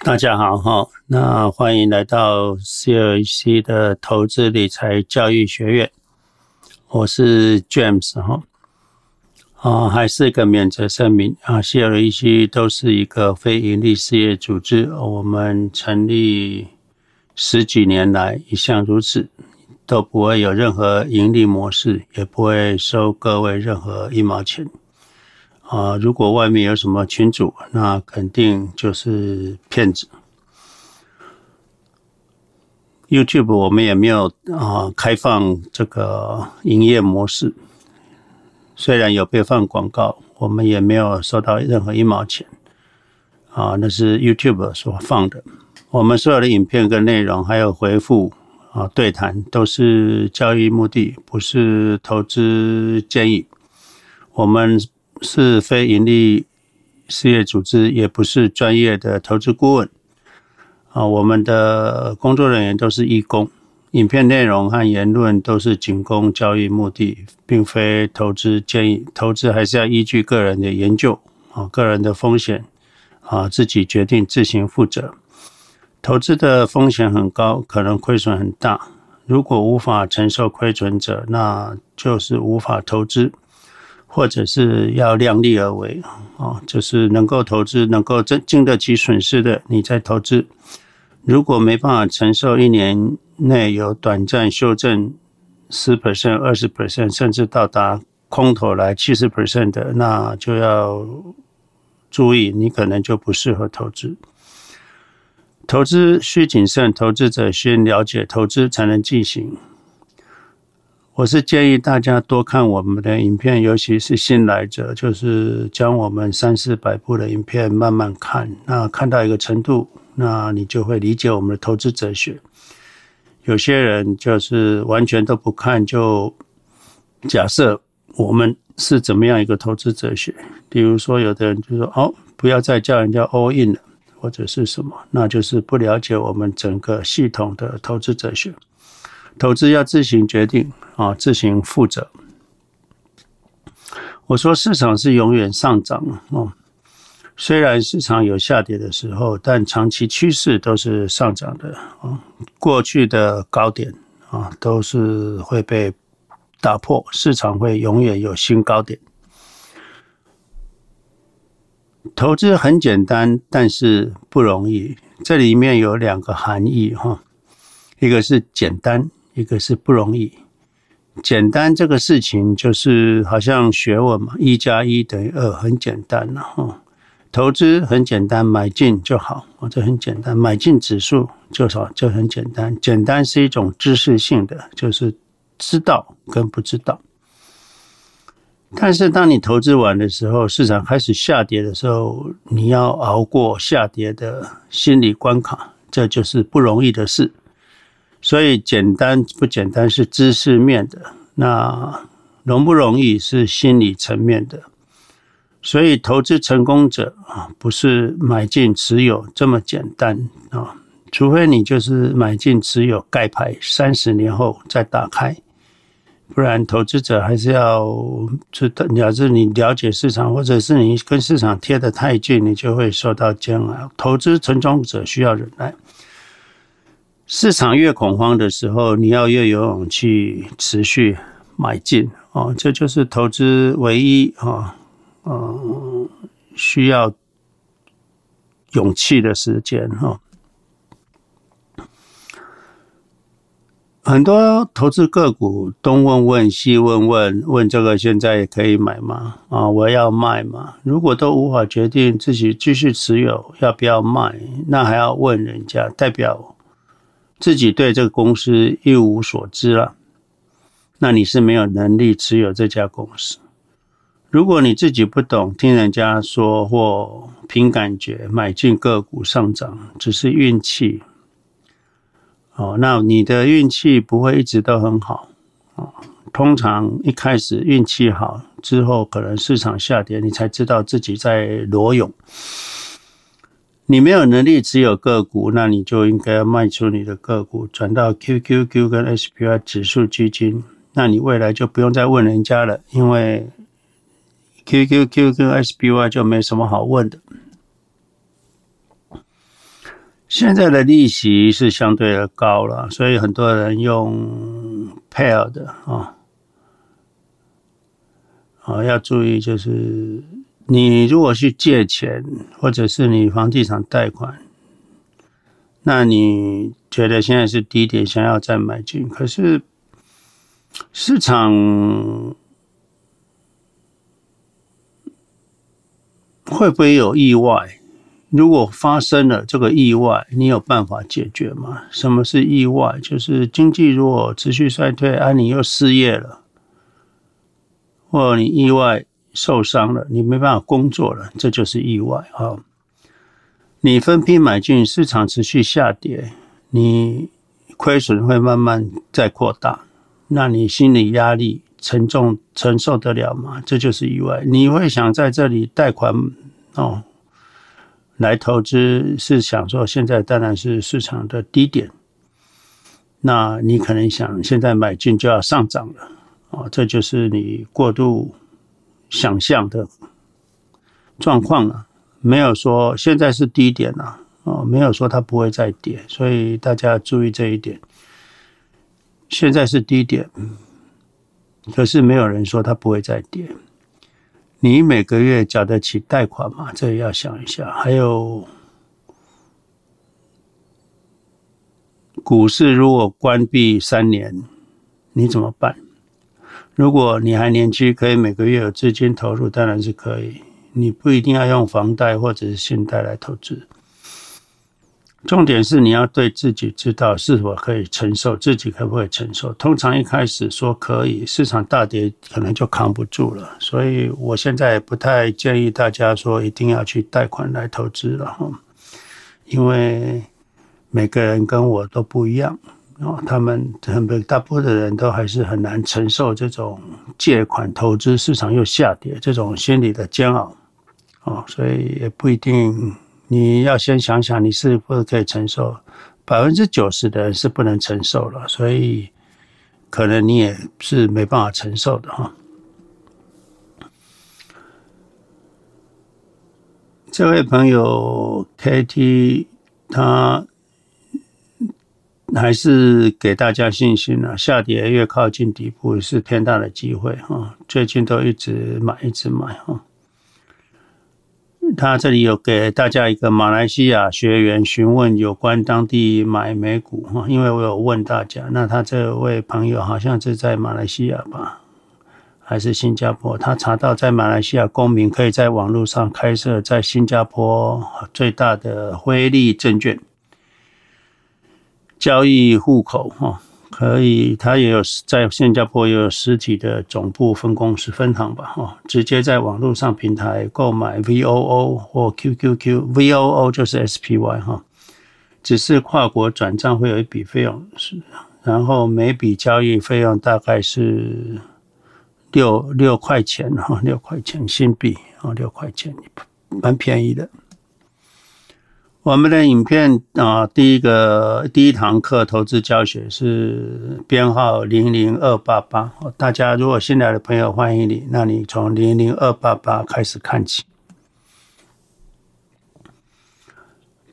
大家好哈，那欢迎来到 CLC 的投资理财教育学院，我是 James 哈，啊，还是个免责声明啊，CLC 都是一个非营利事业组织，我们成立十几年来一向如此，都不会有任何盈利模式，也不会收各位任何一毛钱。啊，如果外面有什么群主，那肯定就是骗子。YouTube 我们也没有啊开放这个营业模式，虽然有被放广告，我们也没有收到任何一毛钱。啊，那是 YouTube 所放的。我们所有的影片跟内容，还有回复啊对谈，都是教育目的，不是投资建议。我们。是非盈利事业组织，也不是专业的投资顾问啊。我们的工作人员都是义工，影片内容和言论都是仅供教育目的，并非投资建议。投资还是要依据个人的研究啊，个人的风险啊，自己决定，自行负责。投资的风险很高，可能亏损很大。如果无法承受亏损者，那就是无法投资。或者是要量力而为啊，就是能够投资、能够经经得起损失的，你再投资。如果没办法承受一年内有短暂修正十 percent、二十 percent，甚至到达空头来七十 percent 的，那就要注意，你可能就不适合投资。投资需谨慎，投资者先了解投资才能进行。我是建议大家多看我们的影片，尤其是新来者，就是将我们三四百部的影片慢慢看。那看到一个程度，那你就会理解我们的投资哲学。有些人就是完全都不看，就假设我们是怎么样一个投资哲学。比如说，有的人就说：“哦，不要再叫人家 all in 了，或者是什么？”那就是不了解我们整个系统的投资哲学。投资要自行决定啊，自行负责。我说市场是永远上涨啊，虽然市场有下跌的时候，但长期趋势都是上涨的啊。过去的高点啊，都是会被打破，市场会永远有新高点。投资很简单，但是不容易。这里面有两个含义哈，一个是简单。一个是不容易，简单这个事情就是好像学问嘛，一加一等于二，很简单了哈。投资很简单，买进就好，这很简单，买进指数就好，就很简单。简单是一种知识性的，就是知道跟不知道。但是当你投资完的时候，市场开始下跌的时候，你要熬过下跌的心理关卡，这就是不容易的事。所以简单不简单是知识面的，那容不容易是心理层面的。所以投资成功者啊，不是买进持有这么简单啊，除非你就是买进持有盖牌，三十年后再打开，不然投资者还是要是，假设你了解市场，或者是你跟市场贴得太近，你就会受到煎熬。投资成功者需要忍耐。市场越恐慌的时候，你要越有勇气持续买进哦，这就是投资唯一啊，嗯，需要勇气的时间哈。很多投资个股东问问西问问，问这个现在可以买吗？啊，我要卖吗？如果都无法决定自己继续持有要不要卖，那还要问人家，代表。自己对这个公司一无所知了，那你是没有能力持有这家公司。如果你自己不懂，听人家说或凭感觉买进个股上涨，只是运气，哦，那你的运气不会一直都很好啊。通常一开始运气好，之后可能市场下跌，你才知道自己在裸泳。你没有能力持有个股，那你就应该要卖出你的个股，转到 QQQ 跟 SPY 指数基金。那你未来就不用再问人家了，因为 QQQ 跟 SPY 就没什么好问的。现在的利息是相对的高了，所以很多人用 pair 的啊，啊要注意，就是你如果去借钱，或者是你房地产贷款，那你觉得现在是低点，想要再买进，可是市场会不会有意外？如果发生了这个意外，你有办法解决吗？什么是意外？就是经济如果持续衰退，啊，你又失业了，或你意外受伤了，你没办法工作了，这就是意外啊。你分批买进，市场持续下跌，你亏损会慢慢再扩大，那你心理压力沉重，承受得了吗？这就是意外。你会想在这里贷款哦？来投资是想说，现在当然是市场的低点，那你可能想现在买进就要上涨了，哦，这就是你过度想象的状况了。没有说现在是低点了，哦，没有说它不会再跌，所以大家注意这一点。现在是低点，可是没有人说它不会再跌。你每个月缴得起贷款吗？这也要想一下。还有，股市如果关闭三年，你怎么办？如果你还年轻，可以每个月有资金投入，当然是可以。你不一定要用房贷或者是信贷来投资。重点是你要对自己知道是否可以承受，自己可不可以承受。通常一开始说可以，市场大跌可能就扛不住了。所以我现在不太建议大家说一定要去贷款来投资了哈，因为每个人跟我都不一样啊，他们很大部分的人都还是很难承受这种借款投资，市场又下跌这种心理的煎熬啊，所以也不一定。你要先想想，你是不是可以承受？百分之九十的人是不能承受了，所以可能你也是没办法承受的哈。这位朋友 KT，他还是给大家信心了，下跌越靠近底部是天大的机会哈。最近都一直买，一直买哈。他这里有给大家一个马来西亚学员询问有关当地买美股哈，因为我有问大家，那他这位朋友好像是在马来西亚吧，还是新加坡？他查到在马来西亚公民可以在网络上开设在新加坡最大的辉利证券交易户口哈。可以，他也有在新加坡也有实体的总部分公司分行吧，哈，直接在网络上平台购买 VOO 或 QQQ，VOO 就是 SPY 哈，只是跨国转账会有一笔费用，是，然后每笔交易费用大概是六六块钱哈，六块钱新币啊，六块钱，蛮便宜的。我们的影片啊，第一个第一堂课投资教学是编号零零二八八。大家如果新来的朋友，欢迎你。那你从零零二八八开始看起。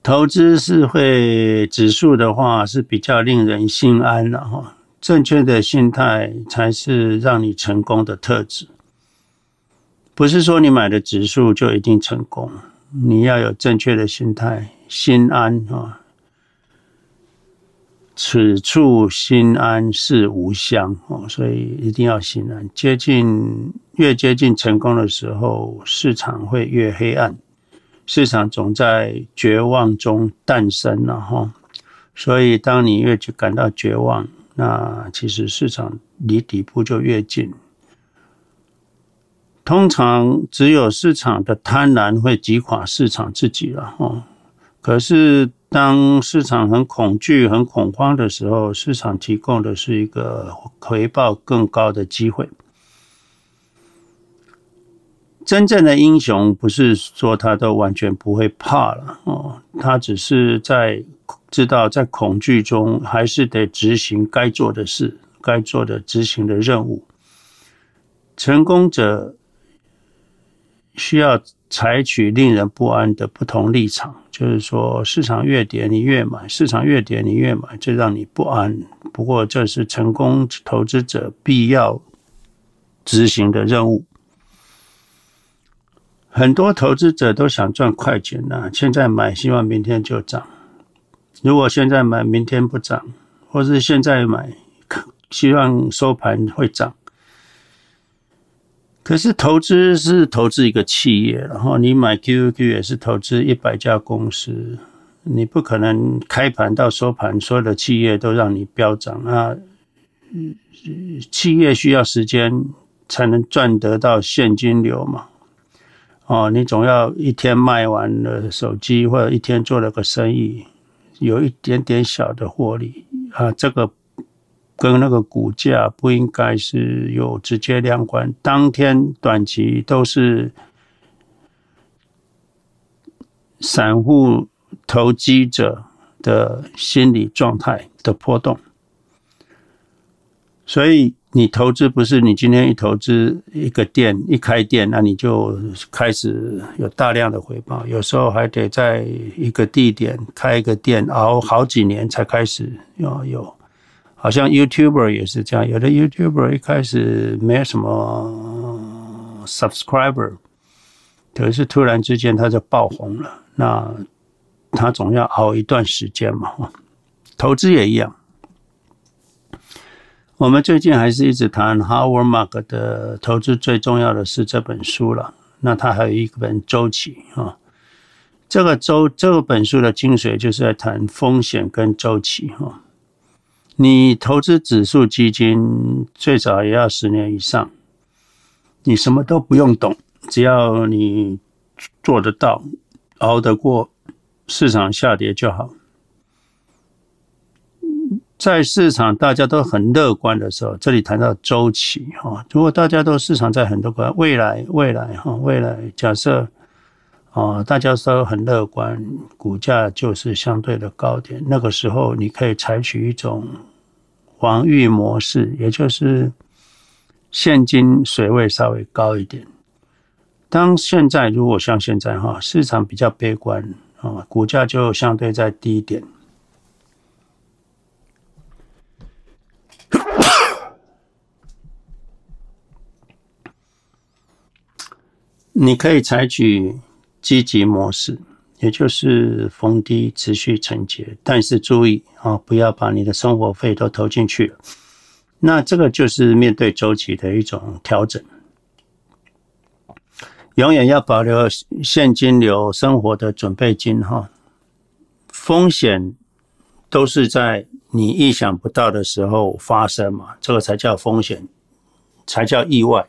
投资是会指数的话，是比较令人心安的哈。正确的心态才是让你成功的特质。不是说你买的指数就一定成功，你要有正确的心态。心安啊，此处心安是吾乡哦，所以一定要心安。接近越接近成功的时候，市场会越黑暗，市场总在绝望中诞生了哈。所以当你越去感到绝望，那其实市场离底部就越近。通常只有市场的贪婪会击垮市场自己了哈。可是，当市场很恐惧、很恐慌的时候，市场提供的是一个回报更高的机会。真正的英雄不是说他都完全不会怕了哦，他只是在知道在恐惧中还是得执行该做的事、该做的执行的任务。成功者需要采取令人不安的不同立场。就是说市场越跌你越买，市场越跌你越买，这让你不安。不过这是成功投资者必要执行的任务。很多投资者都想赚快钱呐，现在买希望明天就涨。如果现在买明天不涨，或是现在买希望收盘会涨。可是投资是投资一个企业，然后你买 QQQ 也是投资一百家公司，你不可能开盘到收盘所有的企业都让你飙涨啊！企业需要时间才能赚得到现金流嘛。哦，你总要一天卖完了手机，或者一天做了个生意，有一点点小的获利啊，这个。跟那个股价不应该是有直接量关，当天短期都是散户投机者的心理状态的波动，所以你投资不是你今天一投资一个店一开店，那你就开始有大量的回报，有时候还得在一个地点开一个店熬好几年才开始要有。好像 YouTuber 也是这样，有的 YouTuber 一开始没有什么 subscriber，可是突然之间他就爆红了。那他总要熬一段时间嘛。投资也一样。我们最近还是一直谈 Howard Mark 的投资最重要的是这本书了。那他还有一本周期啊，这个周这个本书的精髓就是在谈风险跟周期哈。你投资指数基金最少也要十年以上，你什么都不用懂，只要你做得到，熬得过市场下跌就好。在市场大家都很乐观的时候，这里谈到周期哈，如果大家都市场在很乐观，未来未来哈，未来假设。哦，大家都很乐观，股价就是相对的高点。那个时候，你可以采取一种防御模式，也就是现金水位稍微高一点。当现在如果像现在哈，市场比较悲观啊，股价就相对在低点，你可以采取。积极模式，也就是逢低持续承接，但是注意啊，不要把你的生活费都投进去了。那这个就是面对周期的一种调整，永远要保留现金流、生活的准备金哈。风险都是在你意想不到的时候发生嘛，这个才叫风险，才叫意外。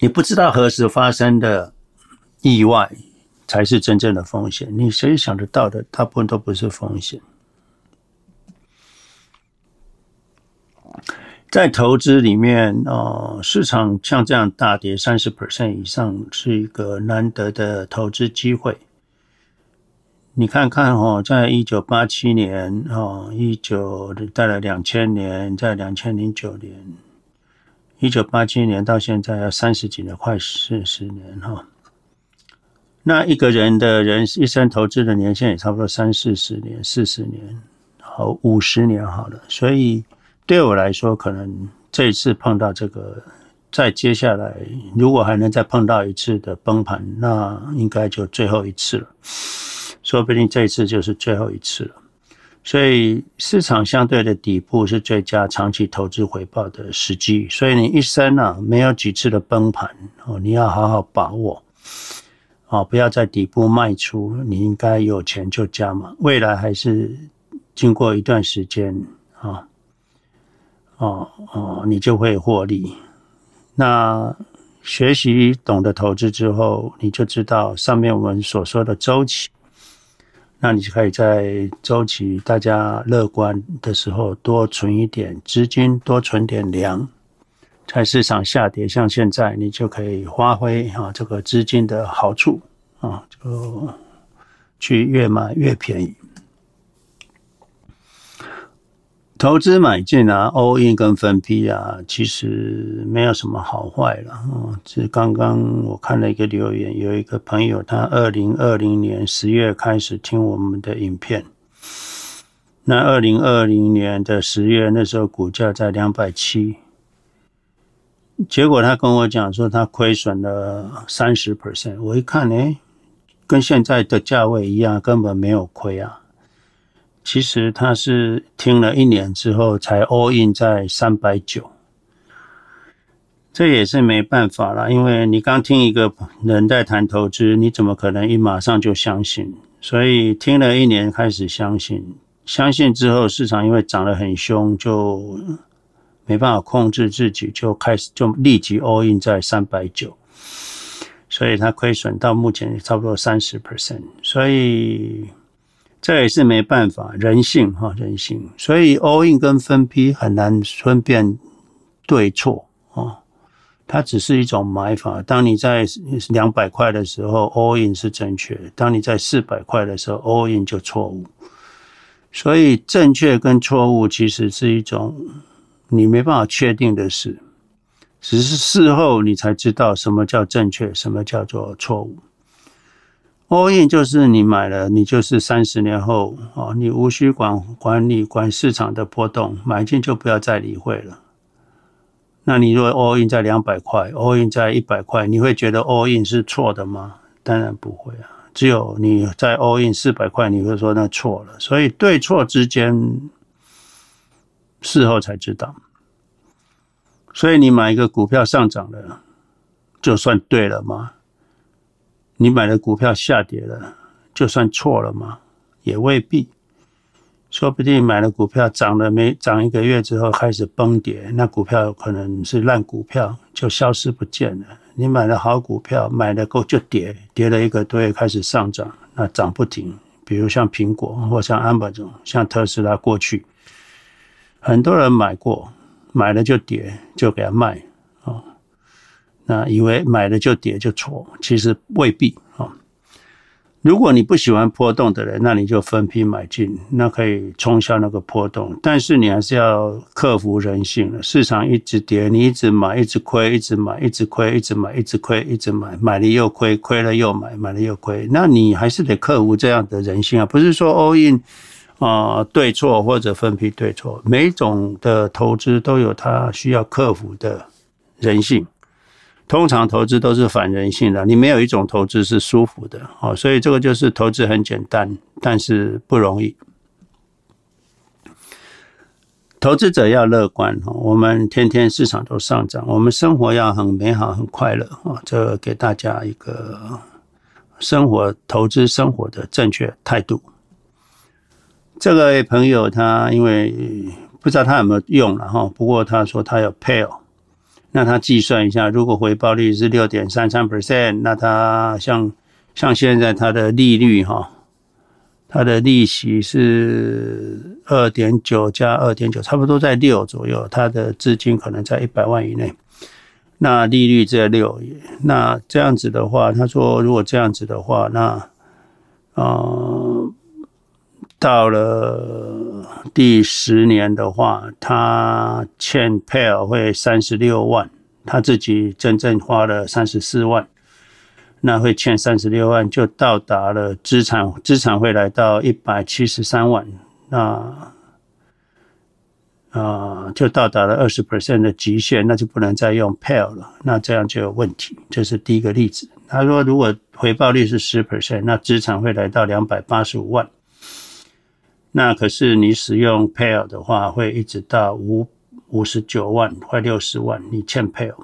你不知道何时发生的意外才是真正的风险。你谁想得到的，大部分都不是风险。在投资里面，哦，市场像这样大跌三十 percent 以上，是一个难得的投资机会。你看看哦，在一九八七年，哦，一九带来两千年，在两千零九年。一九八七年到现在要三十几年，快四十年哈。那一个人的人一生投资的年限也差不多三四十年、四十年，好五十年好了。所以对我来说，可能这一次碰到这个，再接下来如果还能再碰到一次的崩盘，那应该就最后一次了。说不定这一次就是最后一次了。所以市场相对的底部是最佳长期投资回报的时机。所以你一生啊，没有几次的崩盘哦，你要好好把握哦，不要在底部卖出。你应该有钱就加码，未来还是经过一段时间啊，哦哦，你就会获利。那学习懂得投资之后，你就知道上面我们所说的周期。那你就可以在周期大家乐观的时候多存一点资金，多存点粮，在市场下跌，像现在你就可以发挥啊这个资金的好处啊，就去越买越便宜。投资买进啊，all in 跟分批啊，其实没有什么好坏了。嗯，是刚刚我看了一个留言，有一个朋友他二零二零年十月开始听我们的影片，那二零二零年的十月那时候股价在两百七，结果他跟我讲说他亏损了三十 percent，我一看，哎，跟现在的价位一样，根本没有亏啊。其实他是听了一年之后才 all in 在三百九，这也是没办法啦，因为你刚听一个人在谈投资，你怎么可能一马上就相信？所以听了一年开始相信，相信之后市场因为涨得很凶，就没办法控制自己，就开始就立即 all in 在三百九，所以他亏损到目前差不多三十 percent，所以。这也是没办法，人性哈，人性。所以 all in 跟分批很难分辨对错啊，它只是一种买法。当你在两百块的时候，all in 是正确；当你在四百块的时候，all in 就错误。所以正确跟错误其实是一种你没办法确定的事，只是事后你才知道什么叫正确，什么叫做错误。All in 就是你买了，你就是三十年后哦，你无需管管理管市场的波动，买进就不要再理会了。那你如果 all in 在两百块，all in 在一百块，你会觉得 all in 是错的吗？当然不会啊。只有你在 all in 四百块，你会说那错了。所以对错之间，事后才知道。所以你买一个股票上涨了，就算对了吗？你买的股票下跌了，就算错了吗？也未必，说不定买了股票涨了没涨一个月之后开始崩跌，那股票可能是烂股票，就消失不见了。你买了好股票，买了够就跌，跌了一个多月开始上涨，那涨不停。比如像苹果或像 Amazon，像特斯拉，过去很多人买过，买了就跌，就给它卖。那以为买了就跌就错，其实未必啊。如果你不喜欢波动的人，那你就分批买进，那可以冲销那个波动。但是你还是要克服人性了，市场一直跌，你一直买，一直亏，一直买，一直亏，一直买，一直亏，一直买，买了又亏，亏了又买，买了又亏。那你还是得克服这样的人性啊，不是说 all in 啊对错或者分批对错，每一种的投资都有它需要克服的人性。通常投资都是反人性的，你没有一种投资是舒服的，哦，所以这个就是投资很简单，但是不容易。投资者要乐观，我们天天市场都上涨，我们生活要很美好、很快乐，啊，这给大家一个生活投资生活的正确态度。这个朋友他因为不知道他有没有用了哈，不过他说他有 Pearl。那他计算一下，如果回报率是六点三三 percent，那他像像现在他的利率哈，他的利息是二点九加二点九，差不多在六左右。他的资金可能在一百万以内，那利率在六，那这样子的话，他说如果这样子的话，那呃。到了第十年的话，他欠 Pearl 会三十六万，他自己真正花了三十四万，那会欠三十六万，就到达了资产，资产会来到一百七十三万，那啊、就到达了二十 percent 的极限，那就不能再用 Pearl 了，那这样就有问题。这是第一个例子。他说，如果回报率是十 percent，那资产会来到两百八十五万。那可是你使用 Pearl 的话，会一直到五五十九万，快六十万，你欠 Pearl。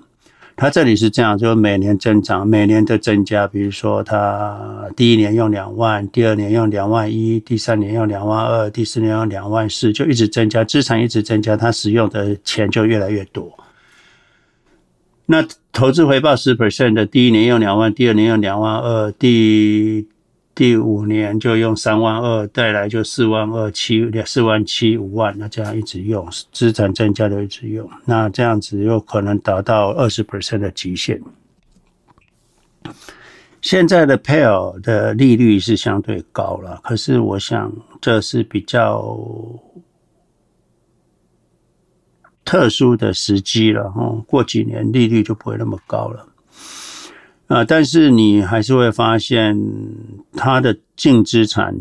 它这里是这样，就是每年增长，每年的增加。比如说，它第一年用两万，第二年用两万一，第三年用两万二，第四年用两万四，就一直增加，资产一直增加，它使用的钱就越来越多。那投资回报十 percent 的，第一年用两万，第二年用两万二，第第五年就用三万二，再来就四万二七四万七五万，那这样一直用，资产增加就一直用，那这样子有可能达到二十 percent 的极限。现在的 Pearl 的利率是相对高了，可是我想这是比较特殊的时机了哦，过几年利率就不会那么高了啊。但是你还是会发现，他的净资产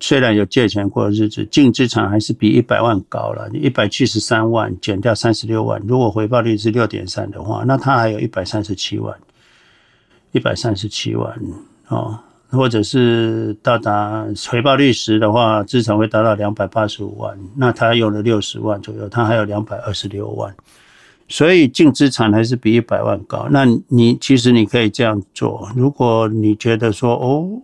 虽然有借钱过日子，净资产还是比一百万高了。一百七十三万减掉三十六万，如果回报率是六点三的话，那他还有一百三十七万，一百三十七万哦。或者是到达回报率十的话，资产会达到两百八十五万，那他用了六十万左右，他还有两百二十六万，所以净资产还是比一百万高。那你其实你可以这样做，如果你觉得说哦，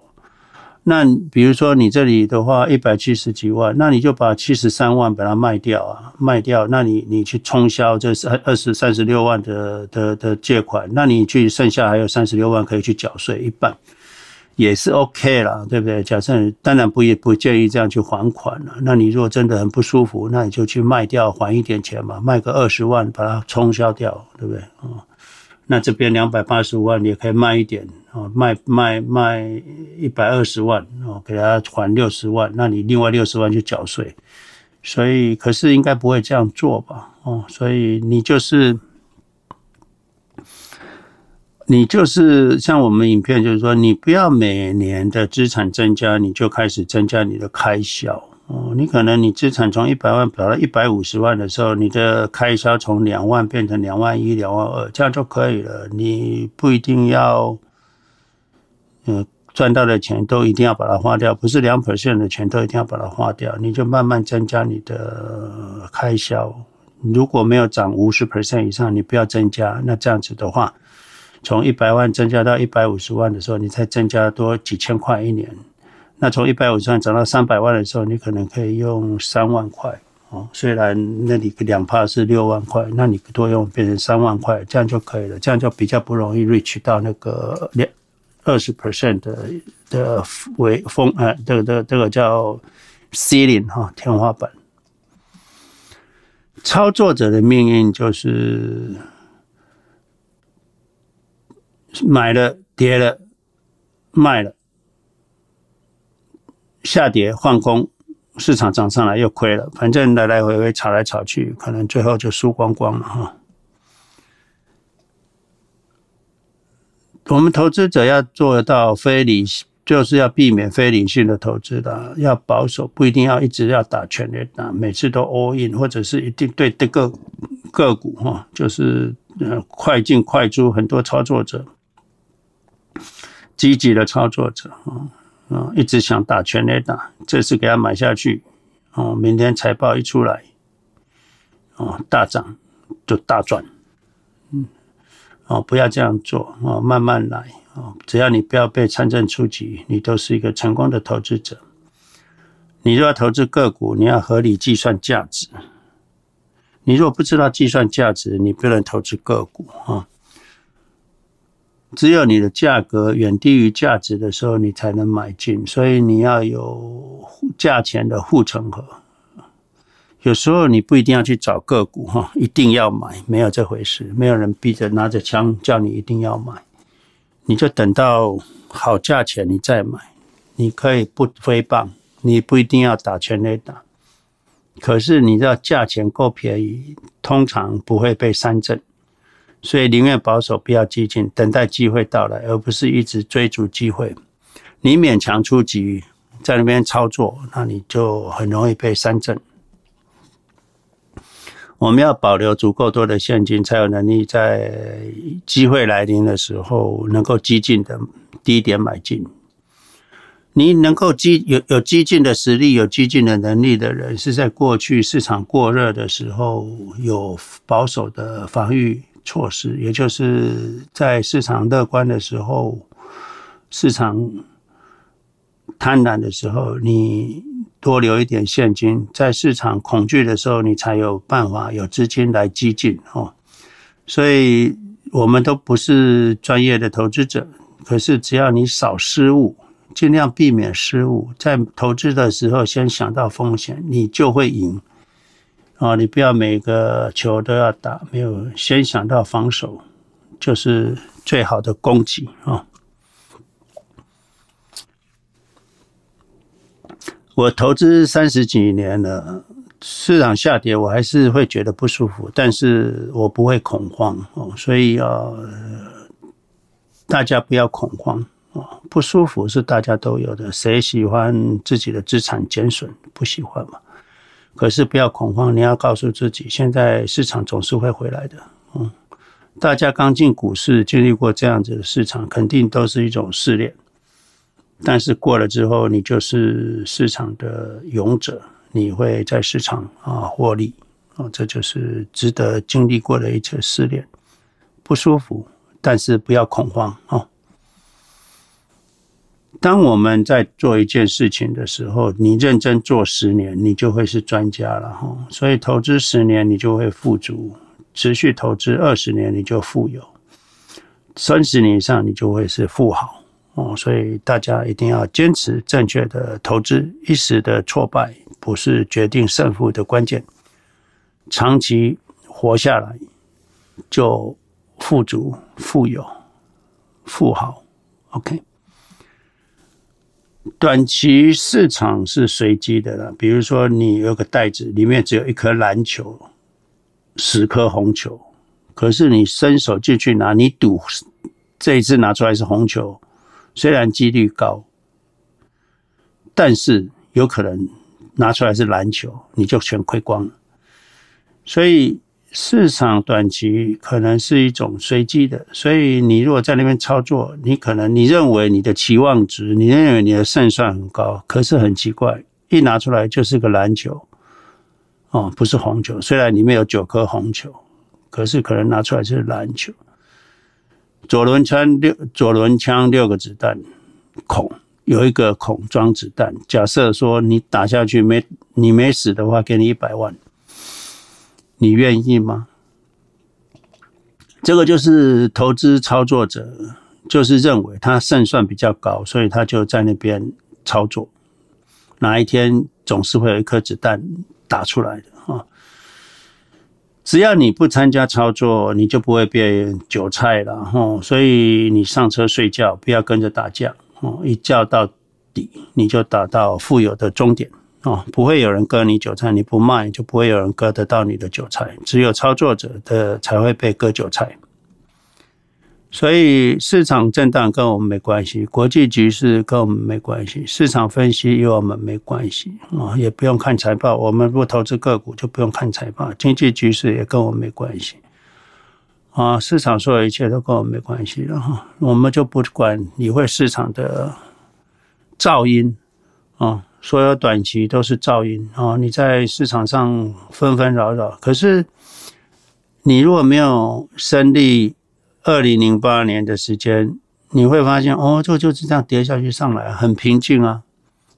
那比如说你这里的话一百七十几万，那你就把七十三万把它卖掉啊，卖掉，那你你去冲销这三二十三十六万的的的借款，那你去剩下还有三十六万可以去缴税一半。也是 OK 啦，对不对？假设当然不也不建议这样去还款了。那你如果真的很不舒服，那你就去卖掉，还一点钱嘛，卖个二十万把它冲销掉，对不对？啊，那这边两百八十五万你也可以卖一点啊，卖卖卖一百二十万哦，给他还六十万，那你另外六十万去缴税。所以，可是应该不会这样做吧？哦，所以你就是。你就是像我们影片，就是说，你不要每年的资产增加，你就开始增加你的开销哦。你可能你资产从一百万跑到一百五十万的时候，你的开销从两万变成两万一、两万二，这样就可以了。你不一定要，嗯，赚到的钱都一定要把它花掉，不是两 percent 的钱都一定要把它花掉，你就慢慢增加你的开销。如果没有涨五十 percent 以上，你不要增加。那这样子的话。从一百万增加到一百五十万的时候，你才增加多几千块一年。那从一百五十万涨到三百万的时候，你可能可以用三万块哦。虽然那里两趴是六万块，那你不多用变成三万块，这样就可以了。这样就比较不容易 reach 到那个两二十 percent 的的为峰呃，这个这个这个叫 ceiling 哈天花板。操作者的命运就是。买了跌了，卖了，下跌换空，市场涨上来又亏了，反正来来回回炒来炒去，可能最后就输光光了哈。我们投资者要做到非理，就是要避免非理性的投资的，要保守，不一定要一直要打全垒打，每次都 all in，或者是一定对这个个股哈，就是呃快进快出，很多操作者。积极的操作者啊啊，一直想打全垒打，这次给他买下去啊，明天财报一出来啊，大涨就大赚，嗯，哦，不要这样做啊，慢慢来啊，只要你不要被参政出局，你都是一个成功的投资者。你若要投资个股，你要合理计算价值。你如果不知道计算价值，你不能投资个股啊。只有你的价格远低于价值的时候，你才能买进。所以你要有价钱的护城河。有时候你不一定要去找个股哈，一定要买，没有这回事。没有人逼着拿着枪叫你一定要买，你就等到好价钱你再买。你可以不飞棒，你不一定要打全垒打。可是你知道价钱够便宜，通常不会被三振。所以宁愿保守，不要激进，等待机会到来，而不是一直追逐机会。你勉强出击，在那边操作，那你就很容易被三振。我们要保留足够多的现金，才有能力在机会来临的时候，能够激进的低点买进。你能够激有有激进的实力、有激进的能力的人，是在过去市场过热的时候，有保守的防御。措施，也就是在市场乐观的时候，市场贪婪的时候，你多留一点现金；在市场恐惧的时候，你才有办法有资金来激进哦。所以，我们都不是专业的投资者，可是只要你少失误，尽量避免失误，在投资的时候先想到风险，你就会赢。啊，你不要每个球都要打，没有先想到防守，就是最好的攻击啊！我投资三十几年了，市场下跌，我还是会觉得不舒服，但是我不会恐慌哦。所以啊，大家不要恐慌哦。不舒服是大家都有的，谁喜欢自己的资产减损？不喜欢嘛？可是不要恐慌，你要告诉自己，现在市场总是会回来的。嗯，大家刚进股市，经历过这样子的市场，肯定都是一种试炼。但是过了之后，你就是市场的勇者。你会在市场啊获利啊，这就是值得经历过的一次试炼，不舒服，但是不要恐慌啊。当我们在做一件事情的时候，你认真做十年，你就会是专家了哈。所以投资十年，你就会富足；持续投资二十年，你就富有；三十年以上，你就会是富豪哦。所以大家一定要坚持正确的投资，一时的挫败。不是决定胜负的关键，长期活下来就富足、富有、富豪。OK，短期市场是随机的了。比如说，你有个袋子，里面只有一颗蓝球、十颗红球，可是你伸手进去拿，你赌这一次拿出来是红球，虽然几率高，但是有可能。拿出来是篮球，你就全亏光了。所以市场短期可能是一种随机的，所以你如果在那边操作，你可能你认为你的期望值，你认为你的胜算很高，可是很奇怪，一拿出来就是个蓝球，哦，不是红球。虽然里面有九颗红球，可是可能拿出来是蓝球。左轮枪六，左轮枪六个子弹，孔。有一个孔装子弹，假设说你打下去没你没死的话，给你一百万，你愿意吗？这个就是投资操作者，就是认为他胜算比较高，所以他就在那边操作。哪一天总是会有一颗子弹打出来的啊！只要你不参加操作，你就不会变韭菜了哈。所以你上车睡觉，不要跟着打架。哦，一觉到底，你就打到富有的终点哦，不会有人割你韭菜，你不卖就不会有人割得到你的韭菜，只有操作者的才会被割韭菜。所以市场震荡跟我们没关系，国际局势跟我们没关系，市场分析与我们没关系啊，也不用看财报，我们不投资个股就不用看财报，经济局势也跟我们没关系。啊，市场所有一切都跟我们没关系了哈，我们就不管理会市场的噪音啊，所有短期都是噪音啊。你在市场上纷纷扰扰，可是你如果没有经历二零零八年的时间，你会发现哦，就就是这样跌下去上来，很平静啊，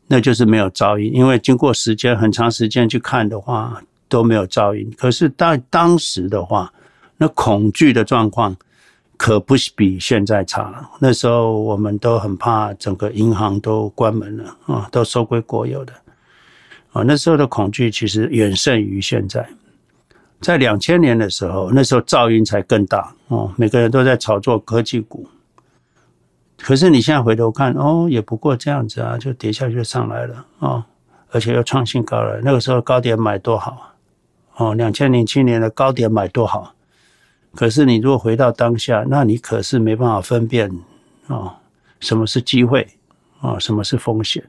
那就是没有噪音。因为经过时间很长时间去看的话，都没有噪音。可是当当时的话，那恐惧的状况可不是比现在差了。那时候我们都很怕，整个银行都关门了啊，都收归国有的啊。那时候的恐惧其实远胜于现在。在两千年的时候，那时候噪音才更大哦，每个人都在炒作科技股。可是你现在回头看，哦，也不过这样子啊，就跌下去就上来了啊，而且又创新高了。那个时候高点买多好啊，哦，两千零七年的高点买多好。可是你如果回到当下，那你可是没办法分辨啊，什么是机会啊，什么是风险。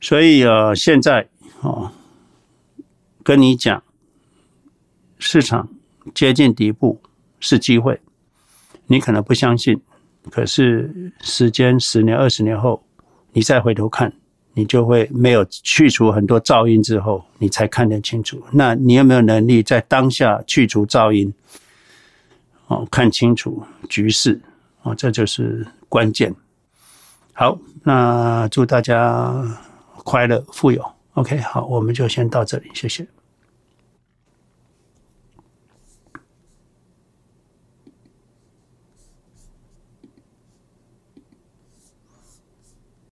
所以啊，现在啊，跟你讲，市场接近底部是机会，你可能不相信。可是时间十年、二十年后，你再回头看，你就会没有去除很多噪音之后，你才看得清楚。那你有没有能力在当下去除噪音？哦，看清楚局势哦，这就是关键。好，那祝大家快乐富有。OK，好，我们就先到这里，谢谢。